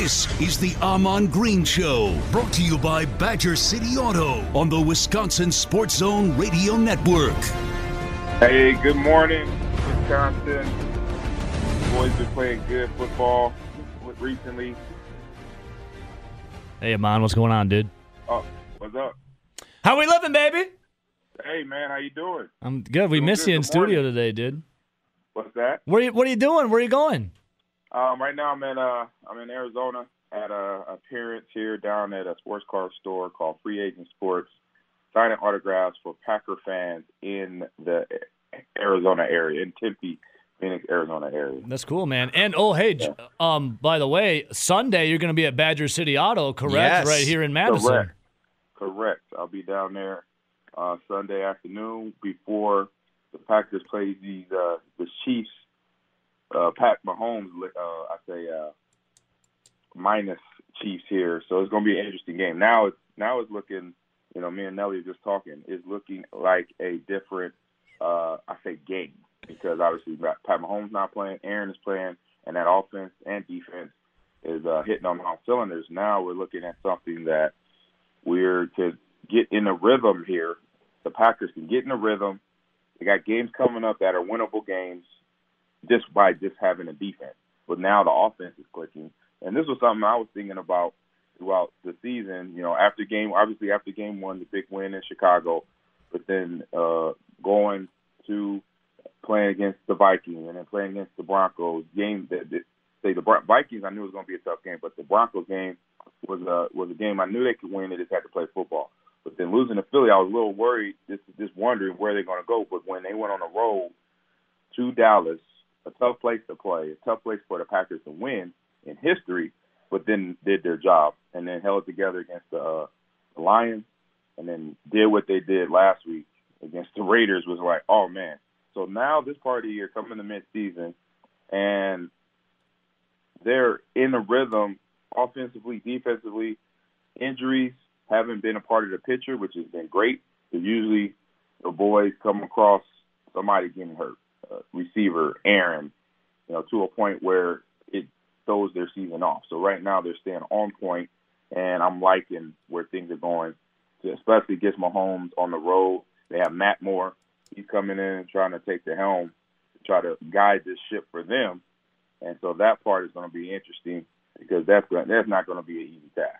This is the Ahman Green Show, brought to you by Badger City Auto on the Wisconsin Sports Zone Radio Network. Hey, good morning, Wisconsin. Boys been playing good football recently. Hey, Ahman, what's going on, dude? Oh, what's up? How we living, baby? Hey, man, how you doing? I'm good. We Doing miss good. you in Good studio morning. today, dude. What's that? Where you, what are you doing? Where are you going? Um, right now, I'm in uh, I'm in Arizona at a appearance here down at a sports car store called Free Agent Sports, signing autographs for Packer fans in the Arizona area, in Tempe, Phoenix, Arizona area. That's cool, man. And oh, hey, j- um, by the way, Sunday you're going to be at Badger City Auto, correct? Yes. Right here in Madison. Correct. Correct. I'll be down there uh, Sunday afternoon before the Packers play the uh, the Chiefs. Uh, Pat Mahomes, uh, I say uh, minus Chiefs here, so it's going to be an interesting game. Now it's now it's looking, you know, me and Nelly are just talking. It's looking like a different, uh, I say, game because obviously Pat Mahomes not playing, Aaron is playing, and that offense and defense is uh, hitting on all cylinders. Now we're looking at something that we're to get in a rhythm here. The Packers can get in a rhythm. They got games coming up that are winnable games just by just having a defense. But now the offense is clicking. And this was something I was thinking about throughout the season. You know, after game, obviously after game one, the big win in Chicago, but then uh, going to playing against the Vikings and then playing against the Broncos. Game that, that say the Vikings, I knew it was going to be a tough game, but the Broncos game was a was a game I knew they could win. They just had to play football. But then losing to Philly, I was a little worried, just just wondering where they're going to go. But when they went on the road to Dallas, a tough place to play, a tough place for the Packers to win in history, but then did their job and then held together against the, uh, the Lions, and then did what they did last week against the Raiders was like, oh man. So now this part of the year coming to mid-season, and they're in a rhythm offensively, defensively. Injuries haven't been a part of the picture, which has been great. Because usually the boys come across somebody getting hurt, uh, receiver, Aaron, you know, to a point where it throws their season off. So right now they're staying on point, and I'm liking where things are going. Especially gets Mahomes on the road. They have Matt Moore. He's coming in and trying to take the helm, to try to guide this ship for them. And so that part is going to be interesting because that's that's not going to be an easy task.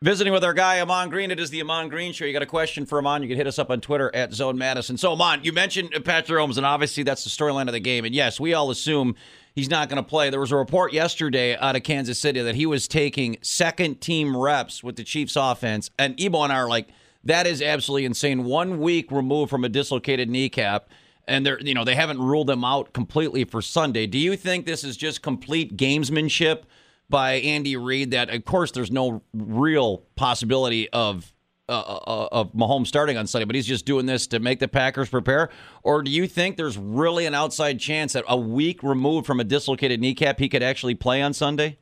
Visiting with our guy, Ahman Green. It is the Ahman Green Show. You got a question for Ahman, you can hit us up on Twitter at Zone Madison. So, Ahman, you mentioned Patrick Mahomes, and obviously that's the storyline of the game. And yes, we all assume he's not going to play. There was a report yesterday out of Kansas City that he was taking second team reps with the Chiefs offense. And Ebo and I are like, that is absolutely insane. One week removed from a dislocated kneecap. And they're, you know, they haven't ruled them out completely for Sunday. Do you think this is just complete gamesmanship by Andy Reid? That of course there's no real possibility of uh, uh, of Mahomes starting on Sunday, but he's just doing this to make the Packers prepare. Or do you think there's really an outside chance that a week removed from a dislocated kneecap, he could actually play on Sunday?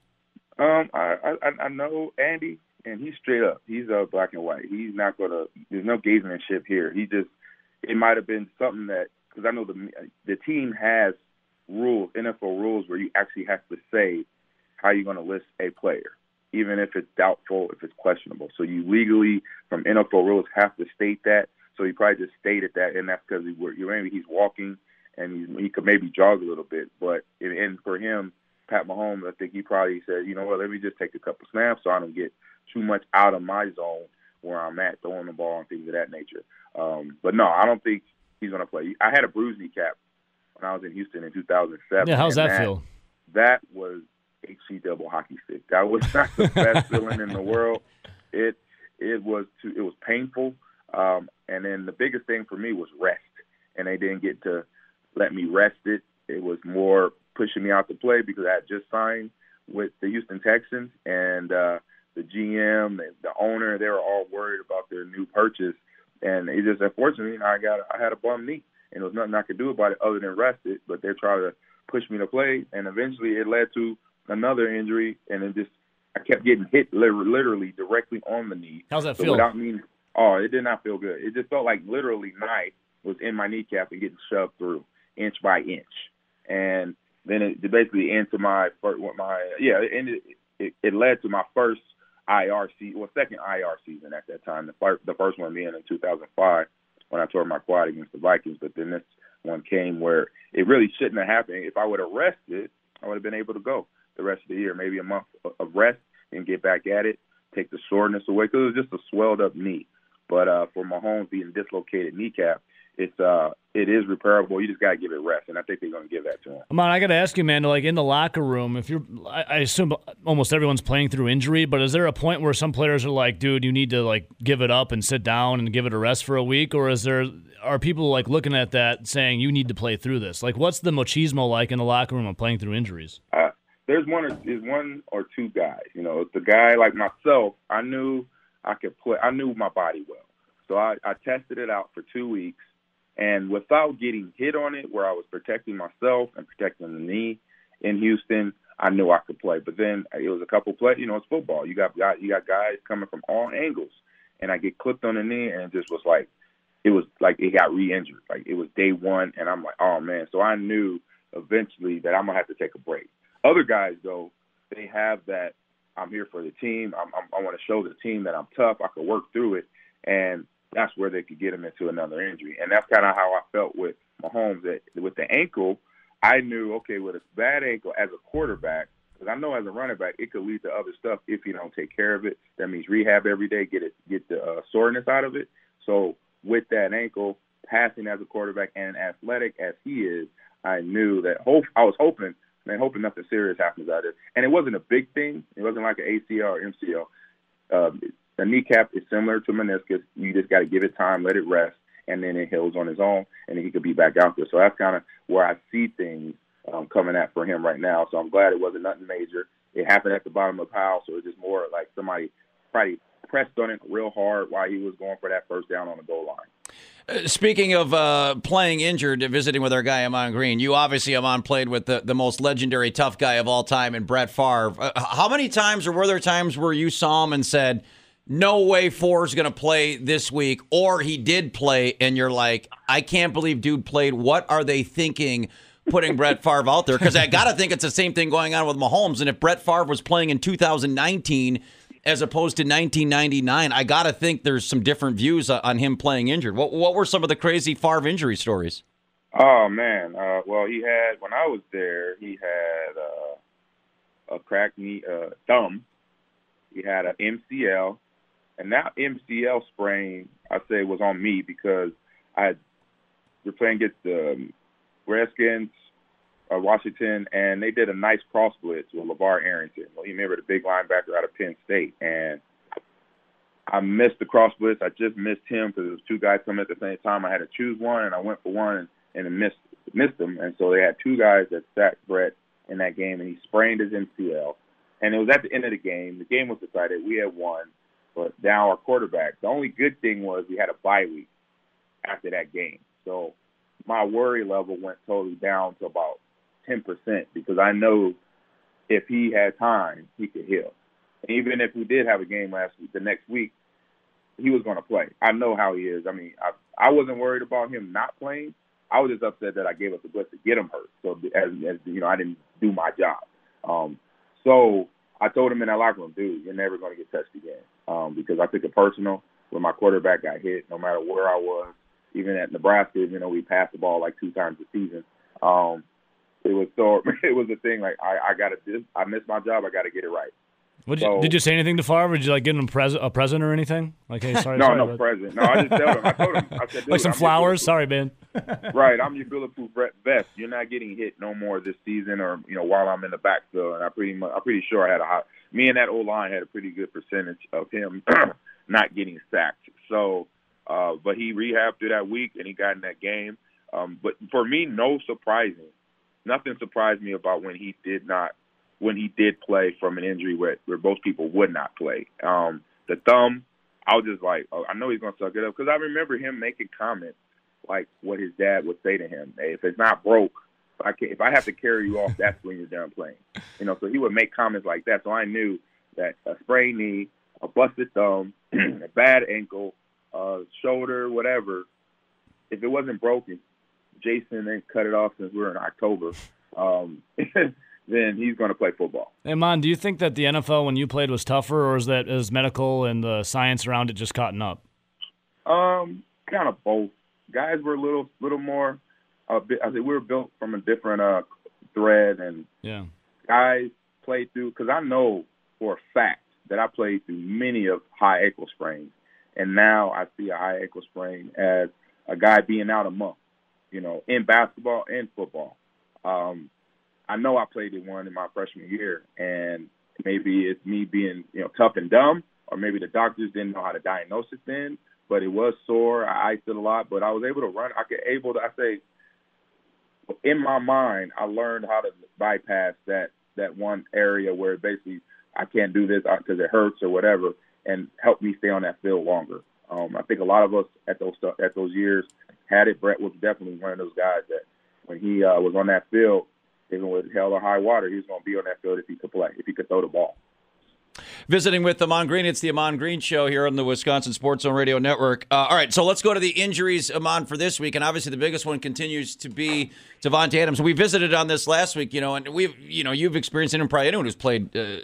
Um, I, I I know Andy, and he's straight up. He's uh, black and white. He's not gonna. There's no gamesmanship here. He just. It might have been something that because I know the the team has rules, NFL rules, where you actually have to say how you're going to list a player, even if it's doubtful, if it's questionable. So you legally, from NFL rules, have to state that. So he probably just stated that, and that's because he, maybe he's walking and he's, he could maybe jog a little bit. But and, and for him, Pat Mahomes, I think he probably said, you know what, let me just take a couple snaps so I don't get too much out of my zone where I'm at throwing the ball and things of that nature. Um, but no, I don't think he's going to play. I had a bruised kneecap when I was in Houston in 2007. Yeah, how's and that feel? That was HC double hockey stick. That was not the best feeling in the world. It it was too, it was painful. Um, and then the biggest thing for me was rest, and they didn't get to let me rest it. It was more pushing me out to play because I had just signed with the Houston Texans, and uh, the GM, the, the owner, they were all worried about their new purchase, and it just unfortunately I got I had a bum knee, and there was nothing I could do about it other than rest it. But they tried to push me to play, and eventually it led to another injury, and then just I kept getting hit li- literally directly on the knee. How's that So feel? without me, oh, it did not feel good. It just felt like literally knife was in my kneecap and getting shoved through inch by inch, and then it basically into my fir- what my yeah it it, it led to my first IR season, well, second IR season at that time. The first, the first one being in 2005 when I tore my quad against the Vikings. But then this one came where it really shouldn't have happened. If I would have rested, I would have been able to go the rest of the year, maybe a month of rest and get back at it, take the soreness away because it was just a swelled up knee. But uh, for Mahomes being dislocated kneecap, it's uh it is repairable. You just gotta give it rest, and I think they're gonna give that to him. Man, I gotta ask you, man. Like in the locker room, if you're, I, I assume almost everyone's playing through injury, but is there a point where some players are like, dude, you need to like give it up and sit down and give it a rest for a week, or is there are people like looking at that saying you need to play through this? Like, what's the machismo like in the locker room of playing through injuries? Uh, there's one or is one or two guys. You know, the guy like myself, I knew I could play. I knew my body well, so I, I tested it out for two weeks and without getting hit on it, where I was protecting myself and protecting the knee in Houston, I knew I could play. But then it was a couple plays. You know, it's football. You got you got guys coming from all angles, and I get clipped on the knee, and it just was like it was like it got re-injured. Like it was day one, and I'm like, oh man. So I knew eventually that I'm gonna have to take a break. Other guys though, they have that. I'm here for the team. I'm, I'm, I want to show the team that I'm tough. I can work through it, and that's where they could get him into another injury. And that's kind of how I felt with Mahomes. That with the ankle, I knew okay, with a bad ankle as a quarterback, because I know as a running back, it could lead to other stuff if you don't take care of it. That means rehab every day, get it, get the uh, soreness out of it. So with that ankle, passing as a quarterback and athletic as he is, I knew that. Hope I was hoping, man, hoping nothing serious happens out of it. And it wasn't a big thing. It wasn't like an ACL or MCL. Um, the kneecap is similar to meniscus. You just got to give it time, let it rest, and then it heals on its own, and he could be back out there. So that's kind of where I see things um, coming at for him right now. So I'm glad it wasn't nothing major. It happened at the bottom of the pile, so it's just more like somebody probably pressed on it real hard while he was going for that first down on the goal line. Speaking of uh, playing injured, visiting with our guy Ahman Green, you obviously Ahman played with the, the most legendary tough guy of all time in Brett Favre. Uh, how many times, or were there times where you saw him and said, no way Favre's going to play this week, or he did play, and you're like, I can't believe dude played. What are they thinking putting Brett Favre out there? Because I got to think it's the same thing going on with Mahomes. And if Brett Favre was playing in 2019 as opposed to 1999, I got to think there's some different views on him playing injured. What, what were some of the crazy Favre injury stories? Oh, man. Uh, well, he had, when I was there, he had uh, a cracked knee, uh, thumb. He had an MCL and that MCL sprain, I say, was on me because I we're playing against the Redskins, uh, Washington, and they did a nice cross blitz with LaVar Arrington. Well, you remember the big linebacker out of Penn State, and I missed the cross blitz. I just missed him because there was two guys coming at the same time. I had to choose one, and I went for one and, and missed missed them. And so they had two guys that sacked Brett in that game, and he sprained his MCL. And it was at the end of the game. The game was decided. We had won but now our quarterback. The only good thing was we had a bye week after that game. So my worry level went totally down to about 10% because I know if he had time, he could heal. And even if we did have a game last week, the next week, he was going to play. I know how he is. I mean, I, I wasn't worried about him not playing. I was just upset that I gave up the blitz to get him hurt. So as, as you know, I didn't do my job. Um, so I told him in that locker room, dude, you're never going to get touched again um, because I took it personal when my quarterback got hit, no matter where I was. Even at Nebraska, even though we passed the ball like two times a season, um, it was so it was a thing like I, I got to I missed my job, I got to get it right. Did you, did you say anything to Favre? Did you like give him pres- a present or anything? Like, hey, sorry, no, sorry, no present. No, I just told him. I told him. I said, like some I'm flowers. Sorry, man. right, I'm your bulletproof vest. You're not getting hit no more this season, or you know, while I'm in the backfield. And I pretty much, I'm pretty sure I had a high. Me and that O line had a pretty good percentage of him not getting sacked. So, uh, but he rehabbed through that week and he got in that game. Um, but for me, no surprising. Nothing surprised me about when he did not when he did play from an injury where, where most people would not play. Um, the thumb, I was just like, oh, I know he's to suck it up because I remember him making comments like what his dad would say to him: hey, "If it's not broke, if I can, if I have to carry you off, that's when you're done playing." You know, so he would make comments like that. So I knew that a sprained knee, a busted thumb, a bad ankle, uh, shoulder, whatever, if it wasn't broken, Jason then cut it off since we are in October. Um, then he's going to play football. Hey, Mon, do you think that the NFL when you played was tougher, or is that is medical and the science around it just caught up? Um, kind of both. Guys were a little, little more. Uh, I think we were built from a different uh, thread, and yeah, guys played through. Because I know for a fact that I played through many of high ankle sprains, and now I see a high ankle sprain as a guy being out a month. You know, in basketball and football. Um, I know I played in one in my freshman year, and maybe it's me being you know tough and dumb, or maybe the doctors didn't know how to diagnose it then. But it was sore. I iced it a lot, but I was able to run. I could able to. I say, in my mind, I learned how to bypass that that one area where basically I can't do this because it hurts or whatever, and help me stay on that field longer. Um, I think a lot of us at those at those years had it. Brett was definitely one of those guys that when he uh, was on that field, even with hell or high water, he was going to be on that field if he could play, if he could throw the ball. Visiting with Ahman Green, it's the Ahman Green Show here on the Wisconsin Sports Zone Radio Network. Uh, all right, so let's go to the injuries, Ahman, for this week, and obviously the biggest one continues to be Davante Adams. We visited on this last week, you know, and we've, you know, you've experienced it, and probably anyone who's played uh,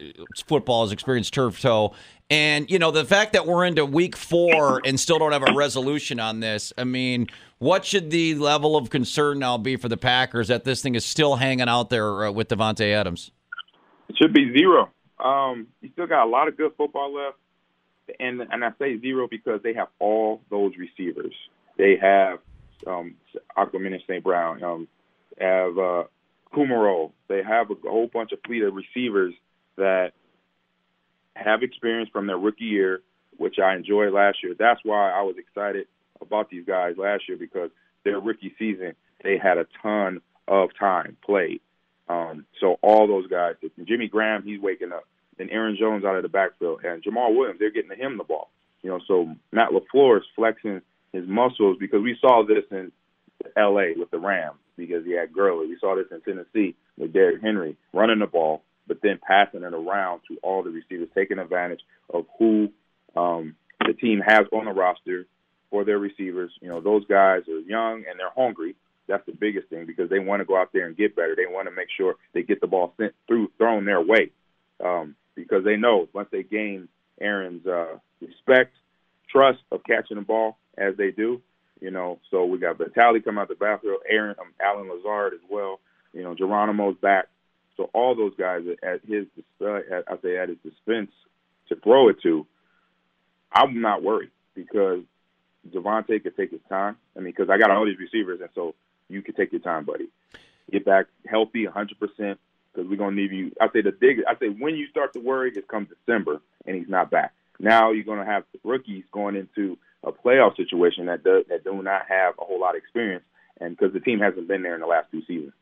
football has experienced turf toe. And you know, the fact that we're into week four and still don't have a resolution on this, I mean, what should the level of concern now be for the Packers that this thing is still hanging out there uh, with Davante Adams? It should be zero. Um, you still got a lot of good football left, and and I say zero because they have all those receivers. They have um, Aquaman and St. Brown. Um, have uh, Kumerow. They have a, a whole bunch of fleet of receivers that have experience from their rookie year, which I enjoyed last year. That's why I was excited about these guys last year because their rookie season they had a ton of time played. Um, so all those guys, Jimmy Graham, he's waking up. Then Aaron Jones out of the backfield and Jamaal Williams, they're getting him the ball. You know, so Matt LaFleur is flexing his muscles because we saw this in L.A. with the Rams because he had Gurley. We saw this in Tennessee with Derrick Henry running the ball, but then passing it around to all the receivers, taking advantage of who um, the team has on the roster for their receivers. You know, those guys are young and they're hungry. That's the biggest thing because they want to go out there and get better. They want to make sure they get the ball sent through, thrown their way, um, because they know once they gain Aaron's uh, respect, trust of catching the ball as they do. You know, so we got Vitale coming out the backfield, Aaron, um, Allen Lazard as well. You know, Geronimo's back. So all those guys at his, uh, I say at his dispense to throw it to, I'm not worried because Davante could take his time. I mean, because I got all these receivers, and so you could take your time, buddy. Get back healthy, 100 percent, because we're gonna need you. I say the big. I say when you start to worry, it comes December, and he's not back. Now you're gonna have rookies going into a playoff situation that does that do not have a whole lot of experience, and because the team hasn't been there in the last two seasons.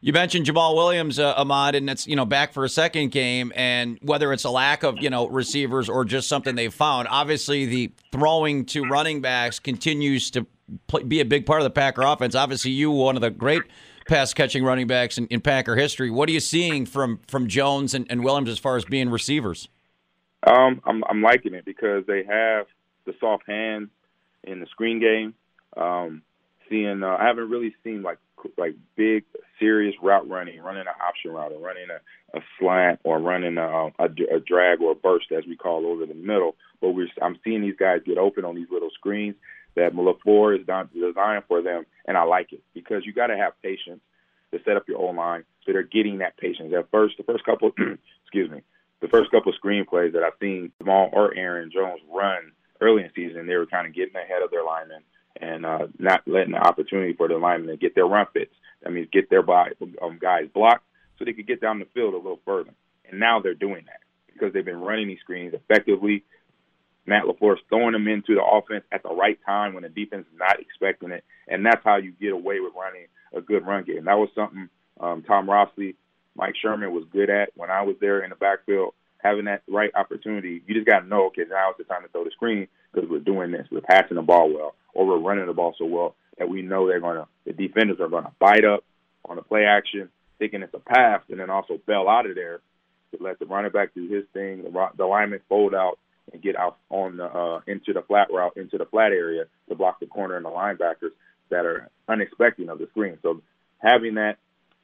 You mentioned Jamaal Williams, uh, Ahman, and it's you know back for a second game, and whether it's a lack of you know receivers or just something they've found. Obviously, the throwing to running backs continues to play, be a big part of the Packer offense. Obviously, you one of the great pass catching running backs in, in, Packer history. What are you seeing from from Jones and, and Williams as far as being receivers? Um, I'm I'm liking it because they have the soft hands in the screen game. Um, seeing, uh, I haven't really seen like like big serious route running, running an option route, or running a, a slant, or running a, a, a drag or a burst, as we call over the middle. But we're I'm seeing these guys get open on these little screens that LaFleur is designed for them, and I like it because you got to have patience to set up your O line so they're getting that patience. At first, the first couple, excuse me, the first couple of screenplays that I've seen Jamaal or Aaron Jones run early in the season, they were kind of getting ahead of their linemen and uh, not letting the opportunity for the linemen to get their run fits. That means get their by, um, guys blocked so they could get down the field a little further. And now they're doing that because they've been running these screens effectively. Matt LaFleur's throwing them into the offense at the right time when the defense is not expecting it. And that's how you get away with running a good run game. That was something um, Tom Rossley, Mike Sherman was good at when I was there in the backfield. Having that right opportunity, you just got to know, okay, now is the time to throw the screen because we're doing this. We're passing the ball well or we're running the ball so well that we know they're going to, the defenders are going to bite up on the play action, thinking it's a pass, and then also bail out of there to let the running back do his thing, the, the lineman fold out and get out on the uh, into the flat route, into the flat area to block the corner and the linebackers that are unexpected of the screen. So having that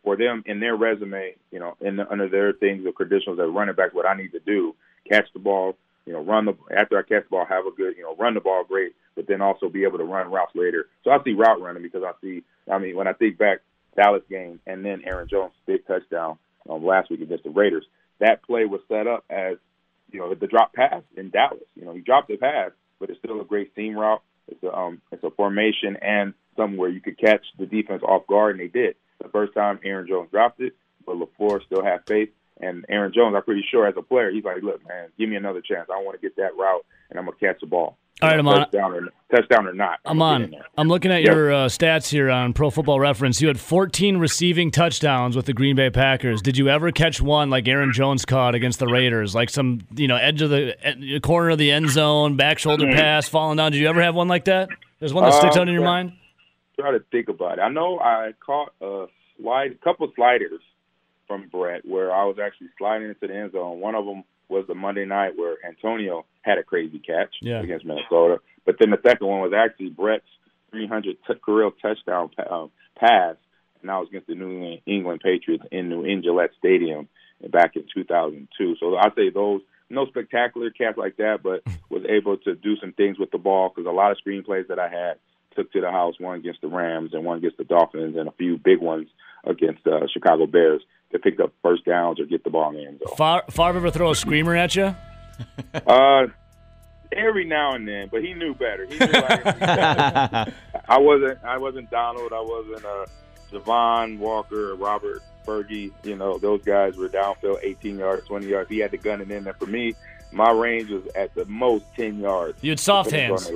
for them in their resume, you know, in the, under their things or credentials as running back, what I need to do, catch the ball, you know, run the after I catch the ball, have a good, you know, run the ball great, but then also be able to run routes later. So I see route running because I see, I mean, when I think back Dallas game and then Aaron Jones big touchdown um, last week against the Raiders, that play was set up as, you know, the drop pass in Dallas. You know, he dropped the pass, but it's still a great seam route. It's a um, it's a formation and somewhere you could catch the defense off guard, and they did. The first time Aaron Jones dropped it, but LaFleur still had faith. And Aaron Jones, I'm pretty sure as a player, he's like, look, man, give me another chance. I want to get that route, and I'm gonna catch the ball. All right, Ahman. Touchdown or, touchdown or not. I'm on. I'm looking at Yep. your uh, stats here on Pro Football Reference. You had 14 receiving touchdowns with the Green Bay Packers. Did you ever catch one like Aaron Jones caught against the Raiders, like some you know edge of the ed- corner of the end zone, back shoulder pass, falling down? Did you ever have one like that? There's one that sticks Uh, out in your mind. Try to think about it. I know I caught a slide, couple of sliders from Brett where I was actually sliding into the end zone. One of them was the Monday night where Antonio had a crazy catch Yeah. against Minnesota. But then the second one was actually Brett's 300 t- career touchdown um, pass, and that was against the New England- England Patriots in New Gillette Stadium back in 2002. So I'd say those no spectacular catch like that, but was able to do some things with the ball because a lot of screenplays that I had took to the house, one against the Rams and one against the Dolphins, and a few big ones against uh, Chicago Bears that pick up first downs or get the ball in the end zone. Far, Favre ever throw a screamer at you? Uh, every now and then, but he knew better. He knew like, I wasn't. I wasn't Donald. I wasn't uh, Javon Walker or Robert Fergie. You know, those guys were downfield, 18 yards, 20 yards. He had the gun it in there. For me, my range was at the most 10 yards. You had soft hands.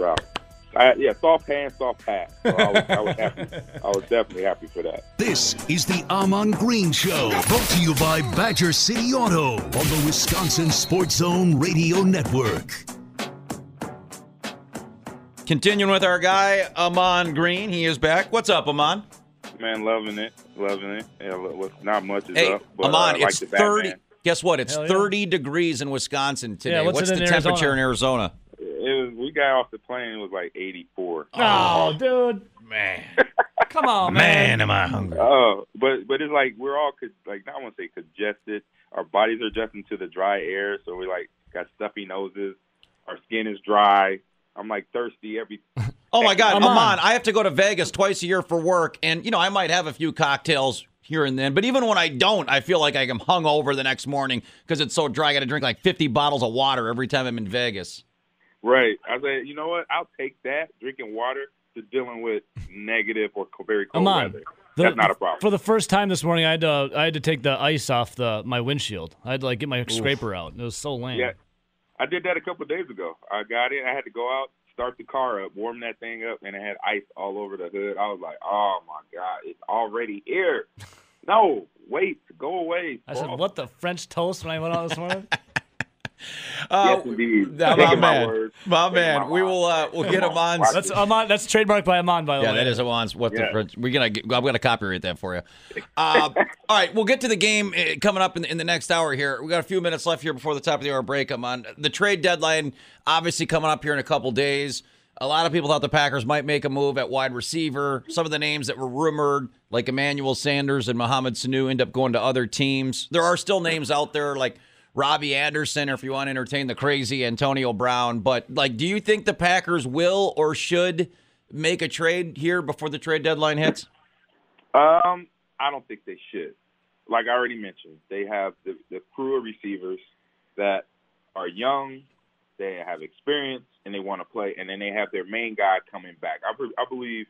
On the route. I, yeah, soft hands, soft pass. So I, was, I was happy. I was definitely happy for that. This is the Ahman Green Show, brought to you by Badger City Auto on the Wisconsin Sports Zone Radio Network. Continuing with our guy Ahman Green, he is back. What's up, Ahman? Man, loving it, loving it. Yeah, look, look, not much is Hey, up, but Ahman, uh, I like it's thirty. Guess what? It's yeah. 30 degrees in Wisconsin today. Yeah, what's what's the in temperature Arizona? in Arizona? It was, we got off the plane. It was like 84. Oh, oh dude. Man, Come on, man, am I hungry? Oh, but but it's like we're all co- like not want to say congested. Our bodies are adjusting to the dry air, so we like got stuffy noses. Our skin is dry. I'm like thirsty every. Oh my God, Ahman. Ahman! I have to go to Vegas twice a year for work, and you know I might have a few cocktails here and then, but even when I don't, I feel like I'm hungover the next morning because it's so dry. I got to drink like 50 bottles of water every time I'm in Vegas. Right. I said, you know what? I'll take that drinking water to dealing with negative or very cold Ahman. weather. The- That's not a problem. For the first time this morning, I had to I had to take the ice off the my windshield. I had to like get my scraper out. It was so lame. Yeah, I did that a couple of days ago. I got in. I had to go out, start the car up, warm that thing up, and it had ice all over the hood. I was like, "Oh my god, it's already here." No, wait, go away. I said, "What the French toast?" When I went out this morning. Uh, Yes, indeed. my my man, word. my Taking man. my we will uh, we'll get Ahman's. Watch That's Ahman. That's trademarked by Ahman, by the Yeah, way. Yeah, that is Ahman's. What Yeah. the? French- We're gonna. get- I'm gonna copyright that for you. Uh, all right, we'll get to the game uh, coming up in, in the next hour. Here, we got a few minutes left here before the top of the hour break. I'm on the trade deadline. Obviously, coming up here in a couple days. A lot of people thought the Packers might make a move at wide receiver. Some of the names that were rumored, like Emmanuel Sanders and Mohamed Sanu, end up going to other teams. There are still names out there like Robby Anderson, or if you want to entertain the crazy Antonio Brown. But like, do you think the Packers will or should make a trade here before the trade deadline hits? Um, I don't think they should. Like I already mentioned, they have the, the crew of receivers that are young, they have experience, and they want to play. And then they have their main guy coming back. I, be- I believe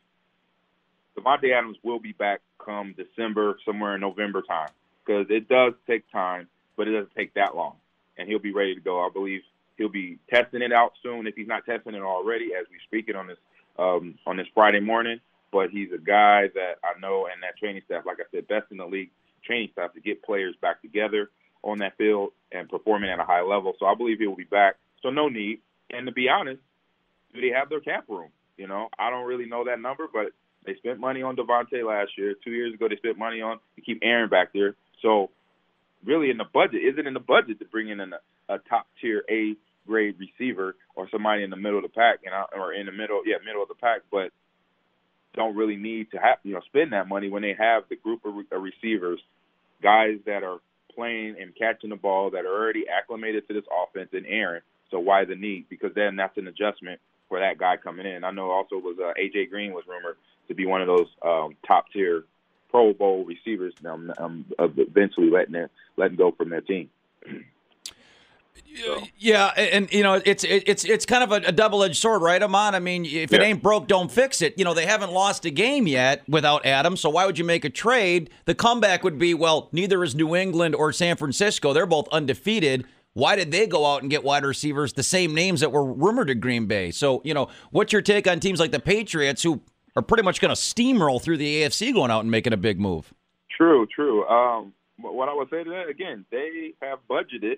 Davante Adams will be back come December, somewhere in November time, because it does take time, but it doesn't take that long, and he'll be ready to go. I believe he'll be testing it out soon if he's not testing it already, as we speak it on this um, on this Friday morning. But he's a guy that I know, and that training staff, like I said, best in the league training staff to get players back together on that field and performing at a high level. So I believe he will be back. So no need. And to be honest, do they have their cap room? You know, I don't really know that number, but they spent money on Davante last year. Two years ago, they spent money on to keep Aaron back there. So really, in the budget, is it in the budget to bring in a, a top tier A grade receiver or somebody in the middle of the pack, and I, or in the middle, yeah, middle of the pack? But don't really need to have you know spend that money when they have the group of, re- of receivers, guys that are playing and catching the ball that are already acclimated to this offense and Aaron. So why the need? Because then that's an adjustment for that guy coming in. I know also was uh, AJ Green was rumored to be one of those um, top tier Pro Bowl receivers. I'm, I'm eventually letting it, letting go from their team. Yeah, and, you know it's it's it's kind of a, a double edged sword, right, Ahman? I mean, if it ain't broke, don't fix it. You know, they haven't lost a game yet without Adam, so why would you make a trade? The comeback would be, well, neither is New England or San Francisco. They're both undefeated. Why did they go out and get wide receivers, the same names that were rumored to Green Bay? So, you know, what's your take on teams like the Patriots, who are pretty much going to steamroll through the AFC, going out and making a big move? True, true. Um, what I would say to that again, they have budgeted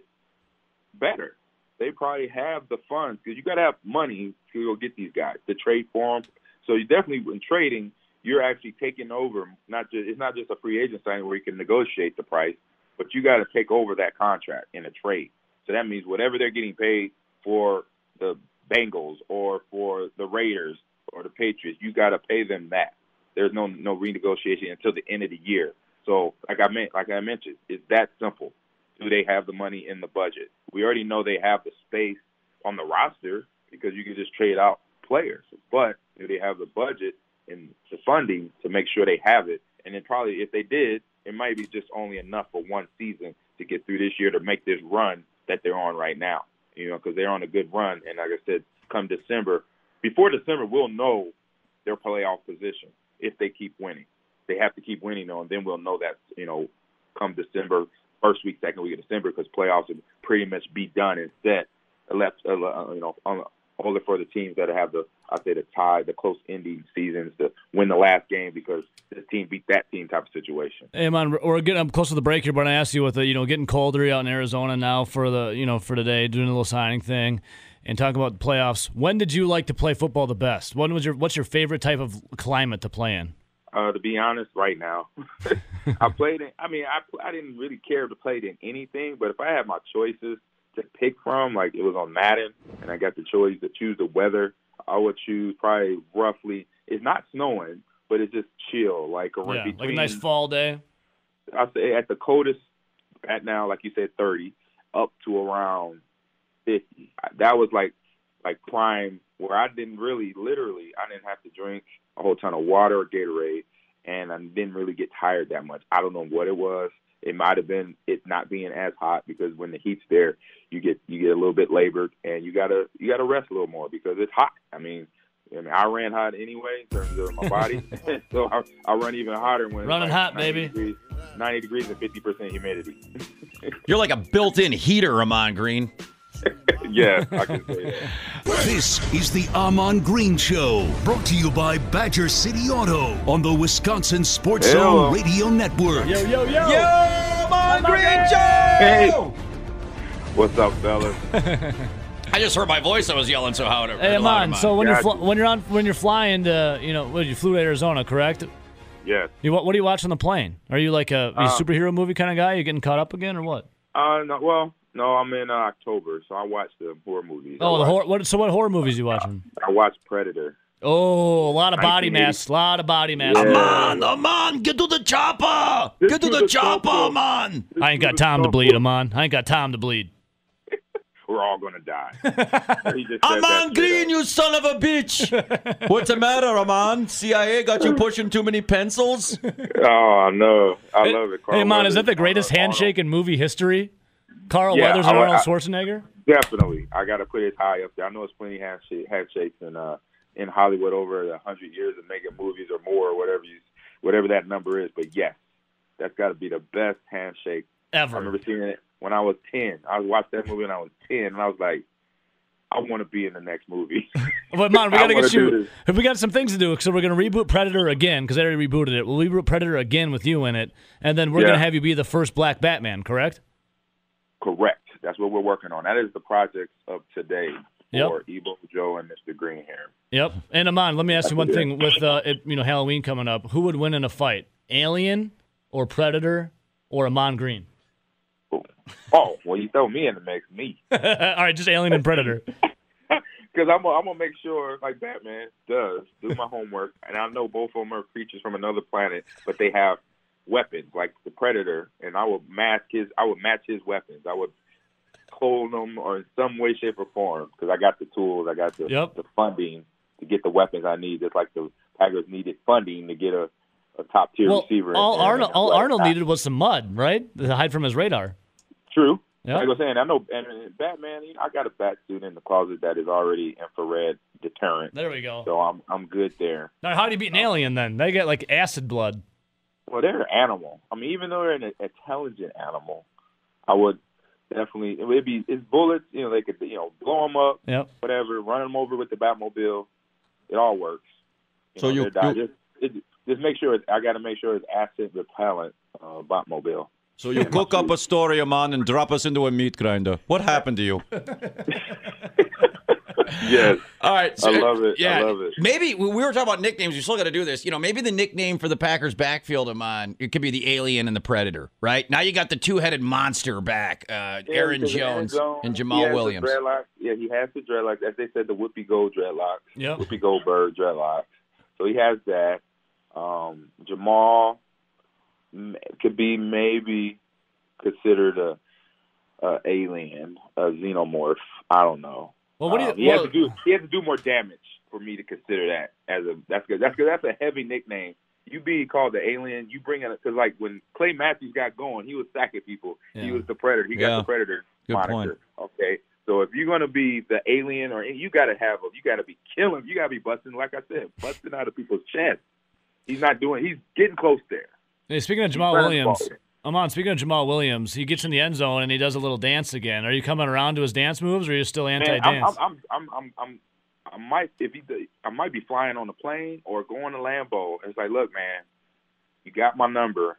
better. They probably have the funds because you got to have money to go get these guys to trade for them. So you definitely in trading, you're actually taking over. Not just it's not just a free agent signing where you can negotiate the price, but you got to take over that contract in a trade. So that means whatever they're getting paid for the Bengals or for the Raiders or the Patriots, you got to pay them that. There's no no renegotiation until the end of the year. So like I meant, like I mentioned, it's that simple. Do they have the money in the budget? We already know they have the space on the roster because you can just trade out players. But do they have the budget and the funding to make sure they have it? And then probably if they did, it might be just only enough for one season to get through this year to make this run that they're on right now. You know, because they're on a good run. And like I said, come December, before December, we'll know their playoff position if they keep winning. They have to keep winning, though, and then we'll know that, you know, come December, first week, second week of December, because playoffs will pretty much be done and set. Left, uh, you know, on, only for the teams that have the, I say, the tie, the close ending seasons to win the last game because this team beat that team type of situation. Hey man, we're getting up close to the break here, but I asked you with the you know getting colder out in Arizona now for the you know for today, doing a little signing thing, and talking about the playoffs. When did you like to play football the best? When was your what's your favorite type of climate to play in? Uh, to be honest, right now, I played in. I mean, I I didn't really care to play in anything, but if I had my choices to pick from, like it was on Madden, and I got the choice to choose the weather, I would choose probably roughly. It's not snowing, but it's just chill, like Yeah, between. like a nice fall day. I say at the coldest at now, like you said, thirty up to around fifty. That was like like prime where I didn't really, literally, I didn't have to drink a whole ton of water or Gatorade, and I didn't really get tired that much. I don't know what it was. It might have been it not being as hot because when the heat's there, you get you get a little bit labored and you gotta you gotta rest a little more because it's hot. I mean. I mean, I ran hot anyway in terms of my body, so I, I run even hotter when it's Running like hot, 90 baby. Degrees, Ninety degrees and fifty percent humidity. You're like a built in heater, Ramon Green. yeah, I can say that. This is the Ahman Green Show, brought to you by Badger City Auto on the Wisconsin Sports Hello. Zone Radio Network. Yo yo yo! Yo, Ramon Green Show! Hey. What's up, fellas? I just heard my voice. I was yelling so loud. Hey loud, man, so when you're Gotcha. fl- when you're on when you're flying to you know what you flew to Arizona, correct? Yes. You what, what do you watch on the plane? Are you like a, are a Uh, superhero movie kind of guy? You getting caught up again or what? Uh, no, well, no, I'm in uh, October, so I watch the horror movies. I Oh, the horror. What, so what horror movies you watching? I watch Predator. Oh, a lot of body 1980. masks. A lot of body masks. Yeah. Ahman, Ahman, get to the chopper! Get to the chopper, Ahman! I ain't got time to bleed, Ahman. I ain't got time to bleed. We're all gonna die. He just said Ahman Green, you son of a bitch! What's the matter, Ahman? CIA got you pushing too many pencils? Oh no, I love it. Carl Hey, Ahman, is that the greatest Arnold. handshake in movie history? Carl Yeah, Weathers and I- Arnold I- Schwarzenegger? Definitely, I got to put it high up there. I know it's plenty handshake, handshakes in uh in Hollywood over a hundred years of making movies or more, or whatever you, whatever that number is. But yes, that's got to be the best handshake ever. I remember seeing it when I was ten. I watched that movie when I was ten, and I was like, I want to be in the next movie. But man, we gotta get you. We got some things to do, so we're gonna reboot Predator again because they already rebooted it. We'll reboot Predator again with you in it, and then we're Yeah. gonna have you be the first Black Batman. Correct? Correct. That's what we're working on. That is the project of today Yep. for Evo Joe and Mr. Green here. Yep. And Ahman, let me ask you one thing. With uh, it, you know Halloween coming up, who would win in a fight? Alien or Predator or Ahman Green? Oh, well, you throw me in the mix, me. All right, just Alien and Predator. Because I'm, I'm gonna make sure, like Batman does, do my homework, and I know both of them are creatures from another planet, but they have weapons like the Predator, and I would mask his, I would match his weapons. I would clone them or in some way, shape, or form because I got the tools, I got the Yep. the funding to get the weapons I need, just like the Packers needed funding to get a, a top tier Well, receiver. all and- Arnold, and all Arnold needed was some mud, right, to hide from his radar. True. Yeah. Like I was saying, I know, and, Batman. You know, I got a bat suit in the closet that is already infrared deterrent, There we go. so I'm I'm good there. Now, how do you beat an um, alien then? They get like acid blood. Well, they're an animal. I mean, even though they're an intelligent animal, I would definitely. It would be it's bullets. You know, they could you know blow them up, Yep. whatever, run them over with the Batmobile. It all works. So know, you- they're di- just it, just make sure. It's, I got to make sure it's acid repellent uh, Batmobile. So you cook up a story, man, and drop us into a meat grinder. What happened to you? Yes. All right, I love it. Yeah, I love it. Maybe we were talking about nicknames. You still got to do this. You know, maybe the nickname for the Packers backfield, Ahman, it could be the Alien and the Predator, right? Now you got the two-headed monster back, uh, Yeah, Aaron Jones Jones, and Jamaal Williams. Yeah, he has the dreadlocks. As they said, the Whoopi Gold dreadlocks. Yep. Whoopi Goldberg dreadlocks. So he has that. Um, Jamaal could be maybe considered a, a alien, a xenomorph. I don't know. Well, what do you? Um, he well, has to do. He has to do more damage for me to consider that as a. That's good. That's good. That's a heavy nickname. You be called the alien. You bring it because like when Clay Matthews got going, he was sacking people. He was the predator. He got the predator Good moniker. point. Okay, so if you're gonna be the alien, or you got to have, a, you got to be killing. You got to be busting, like I said, busting out of people's chests. He's not doing. He's getting close there. hey, speaking of Jamaal Williams, fastballing. I'm on. Speaking of Jamaal Williams, he gets in the end zone and he does a little dance again. Are you coming around to his dance moves, or are you still anti-dance? I'm, I'm, I'm, I'm, I'm, I might if he, I might be flying on a plane or going to. And it's like, look, man, you got my number.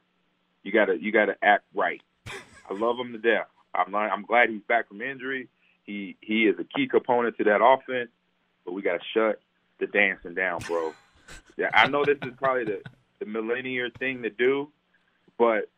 You gotta, you gotta act right. I love him to death. I'm, not, I'm glad he's back from injury. He, he is a key component to that offense. But we gotta shut the dancing down, bro. yeah, I know this is probably the, the millennial thing to do, but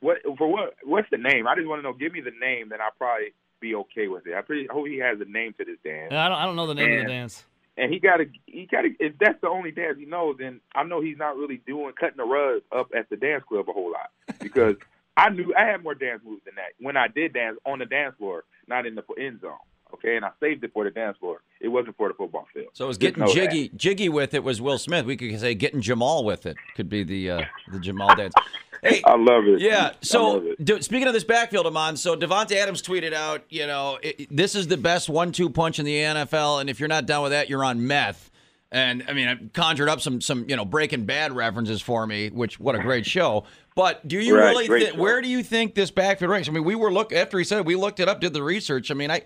what for what? What's the name? I just want to know. Give me the name, then I'll probably be okay with it. I pretty I hope he has a name to this dance. I don't. I don't know the name of the dance. And he got to, he got to. If that's the only dance he knows, then I know he's not really doing cutting the rug up at the dance club a whole lot because I knew I had more dance moves than that when I did dance on the dance floor, not in the end zone. Okay, and I saved it for the dance floor. It wasn't for the football field. So it was getting know that. jiggy, jiggy with it was Will Smith. We could say getting Jamal with it could be the uh, the Jamal dance. Hey, I love it. Yeah. So it. do, speaking of this backfield, Ahman, so Davante Adams tweeted out, you know, it, this is the best one-two punch in the NFL, and if you're not done with that, you're on meth. And I mean, I conjured up some some you know Breaking Bad references for me, which what a great show. But do you Right, really show. Where do you think this backfield ranks? I mean, we were look after he said it, we looked it up, did the research. I mean, I.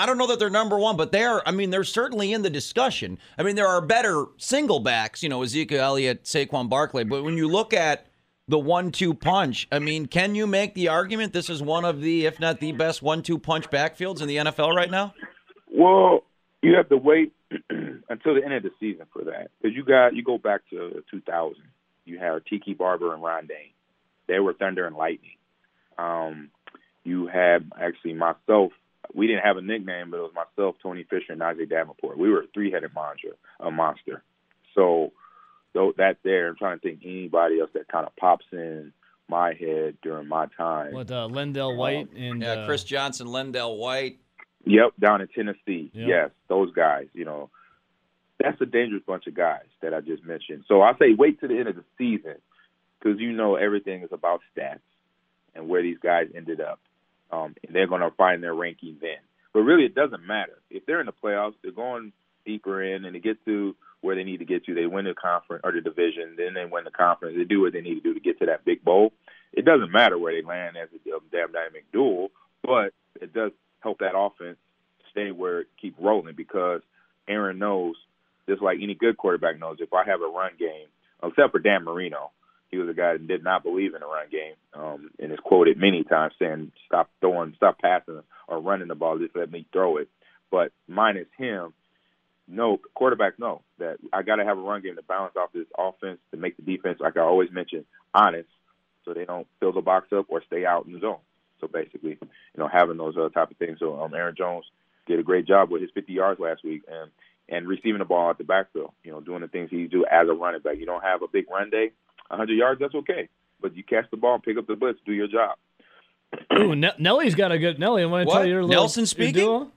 I don't know that they're number one, but they're. I mean, they're certainly in the discussion. I mean, there are better single backs, you know, Ezekiel Elliott, Saquon Barkley. But when you look at the one-two punch. I mean, can you make the argument this is one of the, if not the best one-two punch backfields in the NFL right now? Well, you have to wait until the end of the season for that because you got you go back to 2000. You had Tiki Barber and Ron Dayne. They were thunder and lightning. Um, you had actually myself. We didn't have a nickname, but it was myself, Tony Fisher, and Najee Davenport. We were a three-headed monster, a monster. So, though that there, I'm trying to think anybody else that kind of pops in my head during my time. What uh, LenDale White and Yeah, uh, Chris Johnson, LenDale White. Yep, down in Tennessee. Yeah. Yes, those guys. You know, that's a dangerous bunch of guys that I just mentioned. So I say wait to the end of the season because you know everything is about stats and where these guys ended up. Um, and they're going to find their ranking then. But really, it doesn't matter if they're in the playoffs. They're going deeper in, and they get to where they need to get to. They win the conference or the division, then they win the conference. They do what they need to do to get to that big bowl. It doesn't matter where they land as a damn dynamic duel, but it does help that offense stay where keep rolling because Aaron knows, just like any good quarterback knows, if I have a run game, except for Dan Marino, he was a guy that did not believe in a run game, um, and is quoted many times saying, "Stop throwing, stop passing, or running the ball. Just let me throw it." But minus him, no quarterbacks know that I got to have a run game to balance off this offense to make the defense, like I always mention, honest, so they don't fill the box up or stay out in the zone. So basically, you know, having those uh, type of things. So um, Aaron Jones did a great job with his 50 yards last week and and receiving the ball at the backfield. You know, doing the things he do as a running back. You don't have a big run day, 100 yards, that's okay. But you catch the ball, pick up the blitz, do your job. Ooh, N- Nelly's got a good Nelly. I want to What? tell you your little, Nelson your speaking? duo?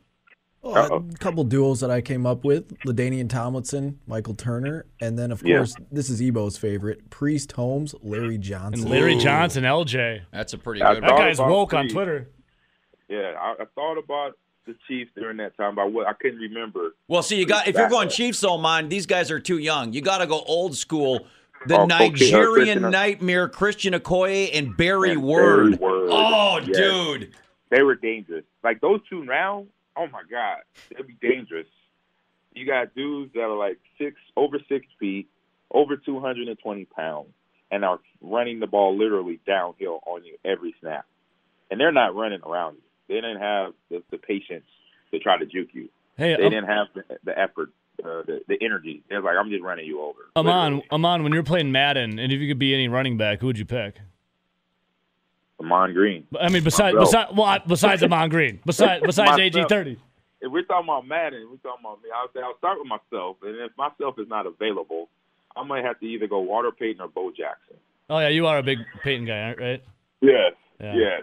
Well, a couple duels that I came up with: LaDainian Tomlinson, Michael Turner, and then of Yeah. course this is Ebo's favorite: Priest Holmes, Larry Johnson. And Larry Johnson, LJ. That's a pretty I good That guy's about woke on. Twitter. Yeah, I, I thought about the Chiefs during that time, but I, I couldn't remember. Well, see, you got if you're going Chiefs, though, mine these guys are too young. You got to go old school. The uh, Nigerian Christian- nightmare, Christian Okoye and Barry And Word. Barry Word. Oh, Yes. dude. They were dangerous. Like those two now, oh my God, they'd be dangerous. You got dudes that are like six, over six feet, over 220 pounds, and are running the ball literally downhill on you every snap. And they're not running around you. They didn't have the, the patience to try to juke you. Hey, They um, didn't have the, the effort, uh, the, the energy. They're like, I'm just running you over. Ahman, Literally. Ahman, when you're playing Madden, and if you could be any running back, who would you pick? Ahman Green. I mean, besides, besides, well, besides Ahman Green, besides, besides AG thirty. if we're talking about Madden, we're talking about me. I'll say I'll start with myself, and if myself is not available, I might have to either go Walter Payton or Bo Jackson. Oh yeah, you are a big Payton guy, right? Yes, Yeah. yes.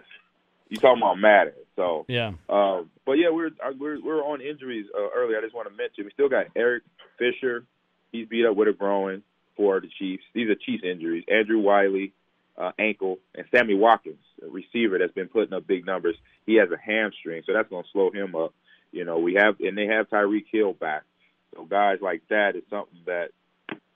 You talking about Madden? So, Yeah. um, but yeah, we're uh, we're we're on injuries uh, earlier. I just want to mention we still got Eric Fisher. He's beat up with a groin for the Chiefs. These are Chiefs injuries. Andrew Wylie, uh, ankle, and Sammy Watkins, a receiver that's been putting up big numbers. He has a hamstring, so that's going to slow him up. You know, we have and they have Tyreek Hill back. So guys like that is something that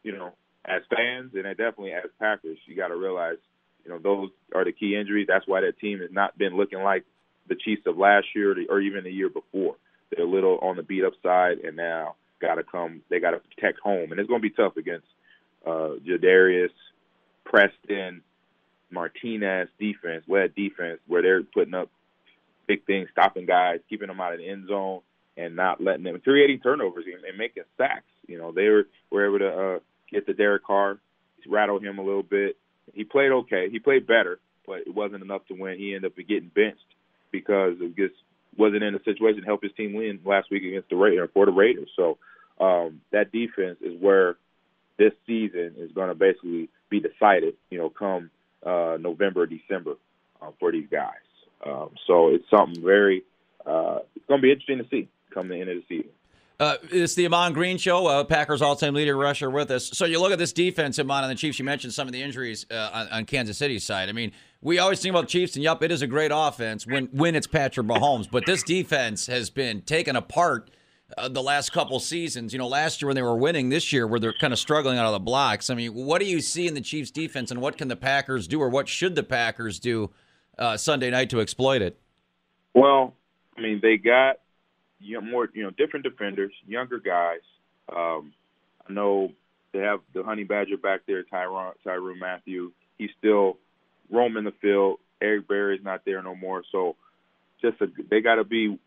you know, as fans and definitely as Packers, you got to realize, you know, those are the key injuries. That's why that team has not been looking like the Chiefs of last year or, even the year before. They're a little on the beat up side, and now got to come. They got to protect home, and it's going to be tough against uh, Za'Darius, Preston, Martinez defense, led defense, where they're putting up big things, stopping guys, keeping them out of the end zone, and not letting them creating turnovers and, making sacks. You know, they were were able to uh, get the Derek Carr, rattle him a little bit. He played okay. He played better, but it wasn't enough to win. He ended up getting benched because it just wasn't in a situation to help his team win last week against the Raiders for the Raiders. So um, that defense is where this season is going to basically be decided. You know, come uh, November, December uh, for these guys. Um, so it's something very. Uh, it's going to be interesting to see come the end of the season. Uh, it's the Ahman Green Show. Uh, Packers all-time leader rusher with us. So you look at this defense, Ahman, and the Chiefs. You mentioned some of the injuries uh, on, on Kansas City's side. I mean, we always think about Chiefs, and yup, it is a great offense when when it's Patrick Mahomes. But this defense has been taken apart uh, the last couple seasons. You know, last year when they were winning, this year where they're kind of struggling out of the blocks. I mean, what do you see in the Chiefs' defense, and what can the Packers do, or what should the Packers do uh, Sunday night to exploit it? Well, I mean, they got you know, more, you know, different defenders, younger guys. Um, I know they have the Honey Badger back there, Tyrann, Tyrann Mathieu. He's still roaming the field. Eric Berry's not there no more. So, just a, they got to be,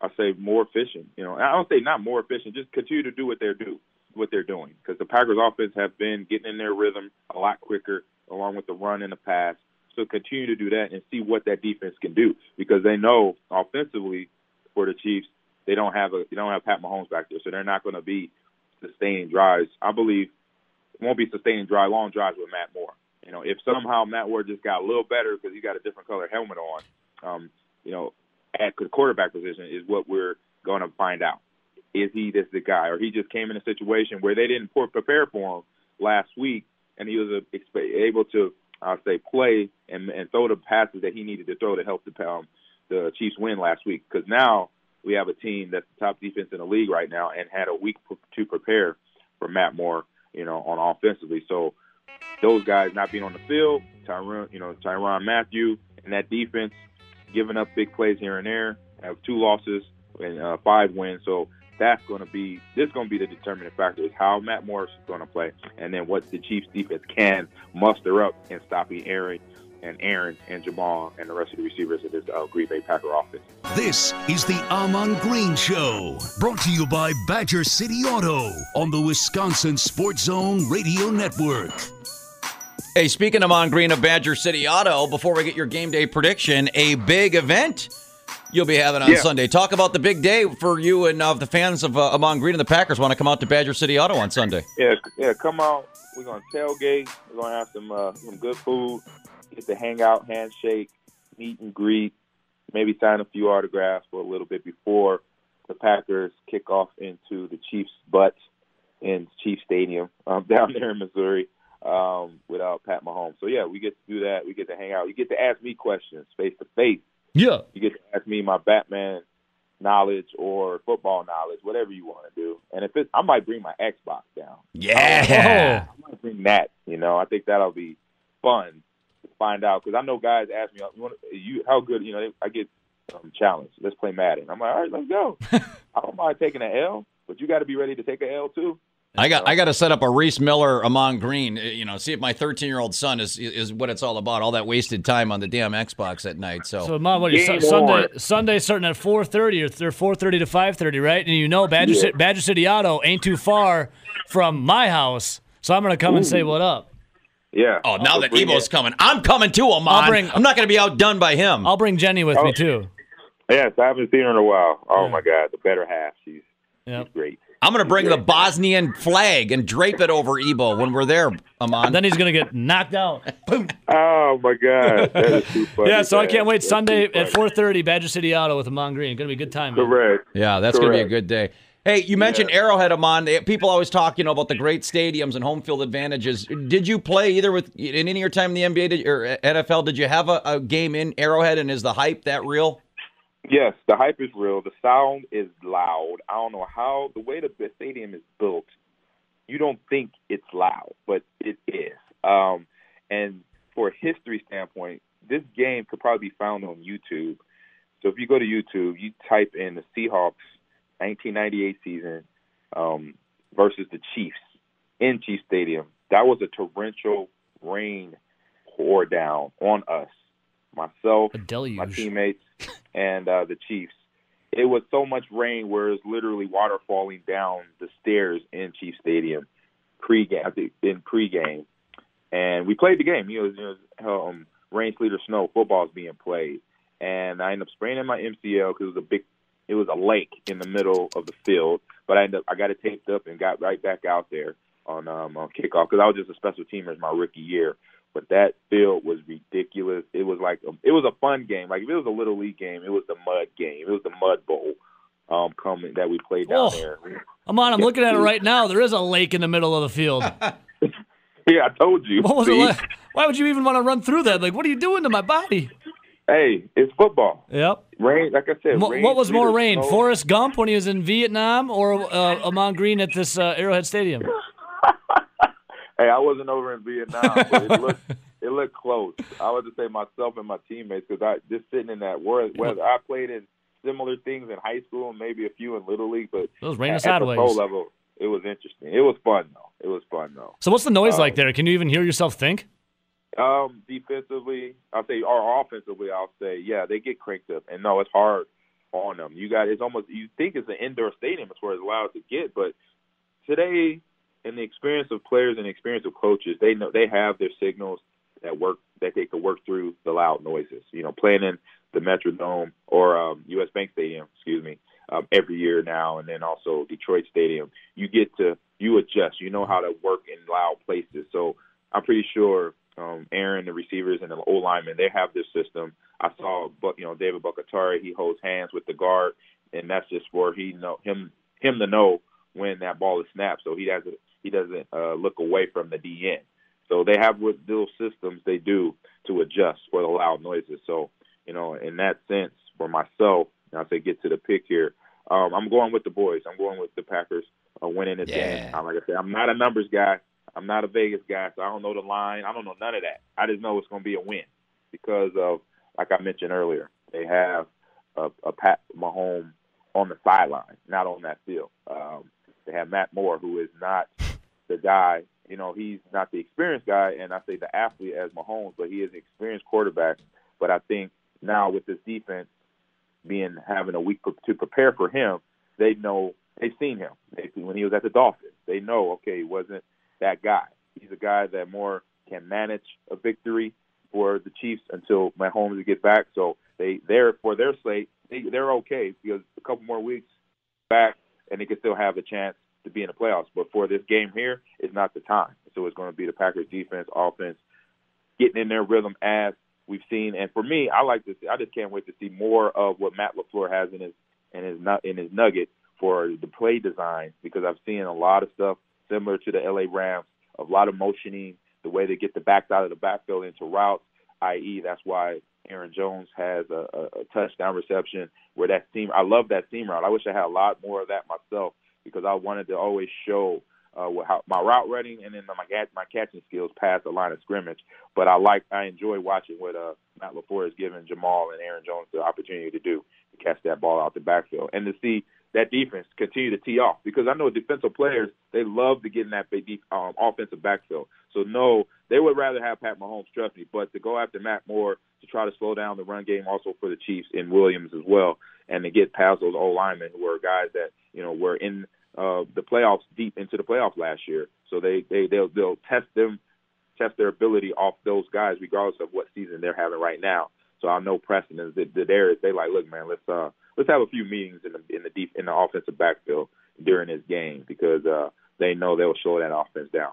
I say, more efficient. You know, I don't say not more efficient. Just continue to do what they're do, what they're doing, because the Packers' offense have been getting in their rhythm a lot quicker, along with the run and the pass. So continue to do that and see what that defense can do, because they know offensively for the Chiefs they don't have a they don't have Pat Mahomes back there, so they're not going to be sustaining drives. I believe won't be sustaining drive long drives with Matt Moore. You know, if somehow Matt Moore just got a little better because he got a different color helmet on, um, you know, at the quarterback position is what we're going to find out. Is he this the guy, or he just came in a situation where they didn't prepare for him last week, and he was uh, able to, I'll say, play and, and throw the passes that he needed to throw to help the um, the Chiefs win last week. Because now we have a team that's the top defense in the league right now and had a week to prepare for Matt Moore, you know, on offensively. So those guys not being on the field, Tyrann, you know, Tyrann Mathieu and that defense giving up big plays here and there, have two losses and uh, five wins. So that's going to be this going to be the determining factor is how Matt Morris is going to play, and then what the Chiefs defense can muster up in stopping Aaron and Aaron and Jamaal and the rest of the receivers of this uh, Green Bay Packer offense. This is the Ahman Green Show, brought to you by Badger City Auto on the Wisconsin Sports Zone Radio Network. Hey, speaking of Mon Green of Badger City Auto, before we get your game day prediction, a big event. you'll be having on Yeah. Sunday. Talk about the big day for you and uh, the fans of uh, Ahman Green and the Packers want to come out to Badger City Auto on Sunday. Yeah, yeah. Come out. We're gonna tailgate. We're gonna have some uh, some good food. Get to hang out, handshake, meet and greet. Maybe sign a few autographs for a little bit before the Packers kick off into the Chiefs' butt in Chiefs Stadium um, down there in Missouri um, without Pat Mahomes. So yeah, we get to do that. We get to hang out. You get to ask me questions face to face. Yeah. You get to ask me my Batman knowledge or football knowledge, whatever you want to do. And if it, I might bring my Xbox down. Yeah. I might bring that. You know, I think that'll be fun to find out because I know guys ask me, "You, want, you how good?" You know, I get um, challenged. Let's play Madden. I'm like, all right, let's go. I don't mind taking an L, but you got to be ready to take an L too. I got I got to set up a Reese Miller Ahman Green. uh, You know, see if my 13 year old son is is what it's all about. All that wasted time on the damn Xbox at night. So, So, Mom, what are you, Game Sunday? on. Sunday starting at four thirty, or four thirty to five thirty, right? And you know, Badger, Yeah. Ci- Badger City Auto ain't too far from my house, so I'm gonna come and say what up. Yeah. oh, now I'll that Evo's it. coming, I'm coming too, Amon. I'll bring- I'm not going to be outdone by him. I'll bring Jenny with me Oh. too. Yes, I haven't seen her in a while. Oh Yeah. my God, the better half. She's, Yep. she's great. I'm going to bring the Bosnian flag and drape it over Ebo when we're there, Ahman. And then he's gonna get knocked out. Boom. Oh my God, that is too funny. Yeah, so I can't wait. That's Sunday at 4:30, Badger City Auto with Ahman Green. Gonna be a good time. man. Correct. Yeah, that's going to be a good day. Hey, you mentioned Arrowhead, Ahman. People always talk, you know, about the great stadiums and home field advantages. Did you play either with in any of your time in the NBA did, or NFL? Did you have a, a game in Arrowhead, and is the hype that real? Yes, the hype is real. The sound is loud. I don't know how the way the stadium is built. You don't think it's loud, but it is. Um, and for a history standpoint, this game could probably be found on YouTube. So if you go to YouTube, you type in the Seahawks 1998 season um, versus the Chiefs in Chiefs Stadium. That was a torrential rain pour down on us, myself, my teammates and uh, the Chiefs. It was so much rain where it's literally water falling down the stairs in Chiefs Stadium pre-game. I think in pre-game, and we played the game. You know, it was, um, rain, sleet, or snow. Football's being played, and I ended up spraining my MCL because it was a big, it was a lake in the middle of the field. But I ended up, I got it taped up and got right back out there on um, on kickoff because I was just a special teamer in my rookie year. But that field was ridiculous. It was like um, it was a fun game. Like if it was a little league game, it was the mud game. It was the mud bowl um, coming that we played down Oh. there. Ahman, I'm looking at it right now. There is a lake in the middle of the field. Yeah, I told you. What was See? it like? Why would you even want to run through that? Like, what are you doing to my body? Hey, it's football. Yep. Rain, like I said. Mo- rain, what was more rain, snow. Forrest Gump when he was in Vietnam, or uh, Ahman Green at this uh, Arrowhead Stadium? hey, I wasn't over in Vietnam, but it looked it looked close. I would just say myself and my teammates because I just sitting in that weather. I played in similar things in high school and maybe a few in little league, but It was raining at, at the sideways. pro level, it was interesting. It was fun though. It was fun though. So what's the noise Um, like there? Can you even hear yourself think? Um, defensively, I'll say, or offensively, I'll say, yeah, they get cranked up, and no, it's hard on them. You got it's almost you think it's an indoor stadium as far as allowed to get, but today, in the experience of players and the experience of coaches, they know they have their signals that work that they can work through the loud noises. You know, playing in the Metrodome or um, U.S. Bank Stadium, excuse me, um, every year now, and then also Detroit Stadium. You get to you adjust. You know how to work in loud places. So I'm pretty sure um, Aaron, the receivers, and the O linemen, they have this system. I saw, but you know, David Bakhtiari, he holds hands with the guard, and that's just for he know him him to know when that ball is snapped, so he doesn't he doesn't uh, look away from the DN. So they have what little systems they do to adjust for the loud noises. So you know, in that sense, for myself, and I say get to the pick here. Um, I'm going with the boys. I'm going with the Packers uh, winning this Yeah. game. Uh, Like I said, I'm not a numbers guy. I'm not a Vegas guy, so I don't know the line. I don't know none of that. I just know it's going to be a win because of, like I mentioned earlier, they have a, a Pat Mahomes on the sideline, not on that field. Um, they have Matt Moore, who is not the guy. You know, he's not the experienced guy, and I say the athlete as Mahomes, but he is an experienced quarterback. But I think now with this defense being having a week to prepare for him, they know they've seen him. They, when he was at the Dolphins, they know okay, he wasn't that guy. He's a guy that more can manage a victory for the Chiefs until Mahomes gets back. So they there for their slate, they, they're okay because a couple more weeks back, and they can still have a chance to be in the playoffs. But for this game here, it's not the time. So it's going to be the Packers defense, offense, getting in their rhythm as we've seen. And for me, I like to see. I just can't wait to see more of what Matt Lafleur has in his in his in his nugget for the play design because I've seen a lot of stuff similar to the LA Rams, a lot of motioning, the way they get the backs out of the backfield into routes, i.e., that's why Aaron Jones has a, a, a touchdown reception where that seam. I love that seam route. I wish I had a lot more of that myself because I wanted to always show uh, how, my route running and then my my catching skills past the line of scrimmage. But I like I enjoy watching what uh, Matt Lafleur has given Jamaal and Aaron Jones the opportunity to do to catch that ball out the backfield and to see that defense continue to tee off because I know defensive players they love to get in that big um, offensive backfield. So no, they would rather have Pat Mahomes trust me, but to go after Matt Moore to try to slow down the run game also for the Chiefs and Williams as well, and to get past those old linemen who are guys that you know were in uh, the playoffs deep into the playoffs last year. So they they they'll they'll test them test their ability off those guys regardless of what season they're having right now. So I know Preston is that there is they like look man let's uh let's have a few meetings in the in the deep in the offensive backfield during this game because uh they know they'll slow that offense down.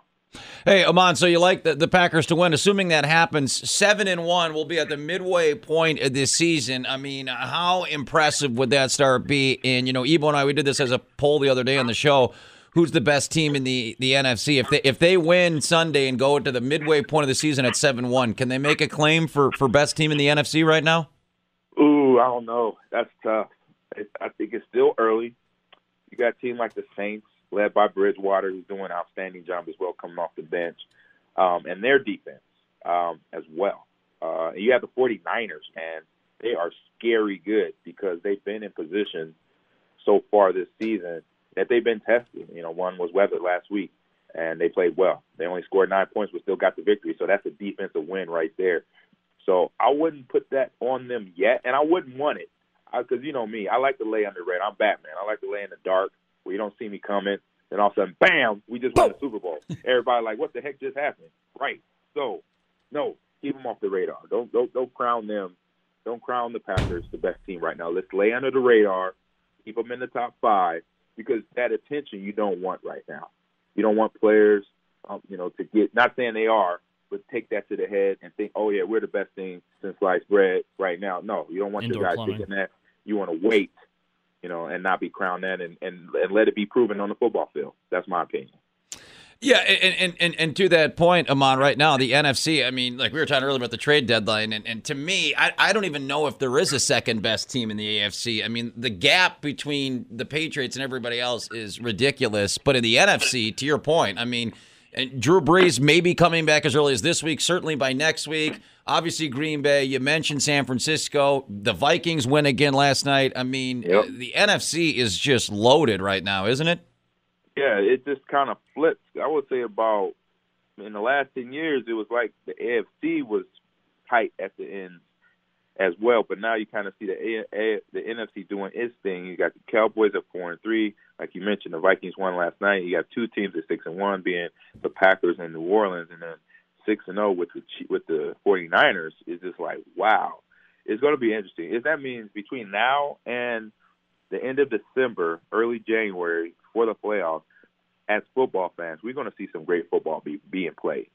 Hey, Ahman, so you like the, the Packers to win. Assuming that happens, seven and one will be at the midway point of this season. I mean, how impressive would that start be? And, you know, Ebo and I, we did this as a poll the other day on the show. Who's the best team in the, the NFC? If they if they win Sunday and go to the midway point of the season at seven one, can they make a claim for, for best team in the NFC right now? Ooh, I don't know. That's tough. I think it's still early. You got a team like the Saints led by Bridgewater, who's doing an outstanding job as well, coming off the bench, um, and their defense um, as well. Uh, and you have the 49ers, and they are scary good because they've been in position so far this season that they've been tested. You know, one was weathered last week, and they played well. They only scored nine points, but still got the victory. So that's a defensive win right there. So I wouldn't put that on them yet, and I wouldn't want it because you know me, I like to lay under red. I'm Batman. I like to lay in the dark where you don't see me coming. Then all of a sudden, bam, we just won the Super Bowl. Everybody like, what the heck just happened? Right. So, no, keep them off the radar. Don't don't don't crown them. Don't crown the Packers the best team right now. Let's lay under the radar. Keep them in the top five because that attention you don't want right now. You don't want players, um, you know, to get. Not saying they are, but take that to the head and think, oh yeah, we're the best team since sliced bread right now. No, you don't want Indoor the guys plumbing. thinking that. You want to wait you know, and not be crowned that and, and, and let it be proven on the football field. That's my opinion. Yeah, and, and, and, to that point, Ahman, right now, the NFC, I mean, like we were talking earlier about the trade deadline, and, and to me, I, I don't even know if there is a second best team in the AFC. I mean, the gap between the Patriots and everybody else is ridiculous. But in the NFC, to your point, I mean, Drew Brees may be coming back as early as this week, certainly by next week. Obviously, Green Bay. You mentioned San Francisco. The Vikings win again last night. I mean, yep. the NFC is just loaded right now, isn't it? Yeah, it just kind of flips. I would say about in the last ten years, it was like the AFC was tight at the end as well. But now you kind of see the A- A- the NFC doing its thing. You got the Cowboys at four and three, like you mentioned. The Vikings won last night. You got two teams at six and one, being the Packers and New Orleans, and then six and zero oh with the with the 49ers is just like wow. It's going to be interesting. If that means between now and the end of December, early January for the playoffs, as football fans, we're going to see some great football be being played.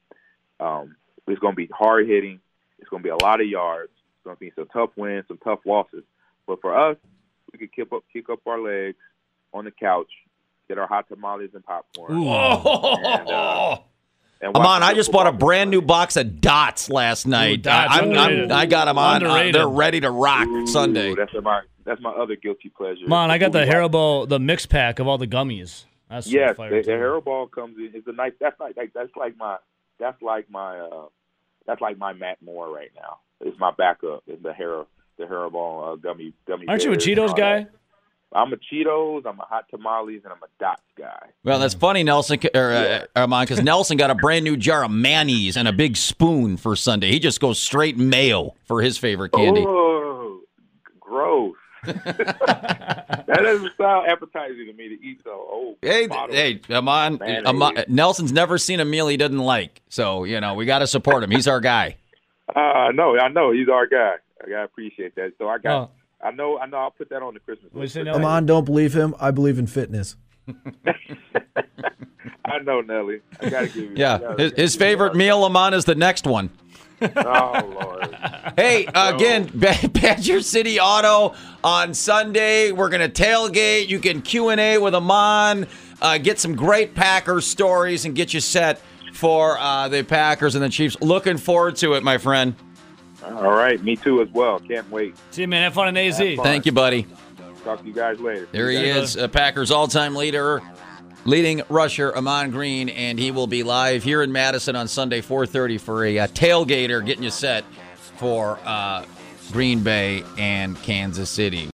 Um, it's going to be hard hitting. It's going to be a lot of yards. It's going to be some tough wins, some tough losses. But for us, we could kick up kick up our legs on the couch, get our hot tamales and popcorn. And, uh, Ahman, I just bought a brand new box of dots last night. Ooh, dots, I'm, I'm, i got them on. Uh, they're ready to rock Ooh, Sunday. That's my that's my other guilty pleasure. Ahman, I got the Haribo the mix pack of all the gummies. That's yes, the, the Haribo comes in. It's a nice. That's like that's like my that's like my uh that's like my Matt Moore right now. It's my backup. It's the Haribo the Haribo uh, gummy gummy. Aren't you a Cheetos guy? That. I'm a Cheetos, I'm a hot tamales, and I'm a dots guy. Well, that's funny, Nelson, or uh, Ahman, because Nelson got a brand new jar of mayonnaise and a big spoon for Sunday. He just goes straight mayo for his favorite candy. Oh, gross. that doesn't sound appetizing to me to eat so. Oh, hey, hey, Ahman, Ahman, Nelson's never seen a meal he doesn't like, so you know we got to support him. He's our guy. Uh, no, I know he's our guy. I appreciate that. So I got. Oh I know. I know. I'll put that on the Christmas What'd you list. say, Nelly? Ahman, don't believe him. I believe in fitness. I know, Nelly. I gotta give you. Yeah, gotta- his, his favorite meal, Ahman, is the next one. Oh Lord. Hey, again, Badger City Auto on Sunday. We're gonna tailgate. You can Q and A with Ahman, uh, get some great Packers stories, and get you set for uh, the Packers and the Chiefs. Looking forward to it, my friend. All right. Me too as well. Can't wait. See you, man. Have fun in AZ. Fun. Thank you, buddy. Talk to you guys later. There he Okay, is, uh, Packers all-time leader, leading rusher Ahman Green, and he will be live here in Madison on Sunday, 4:30 for a uh, tailgater, getting you set for uh, Green Bay and Kansas City.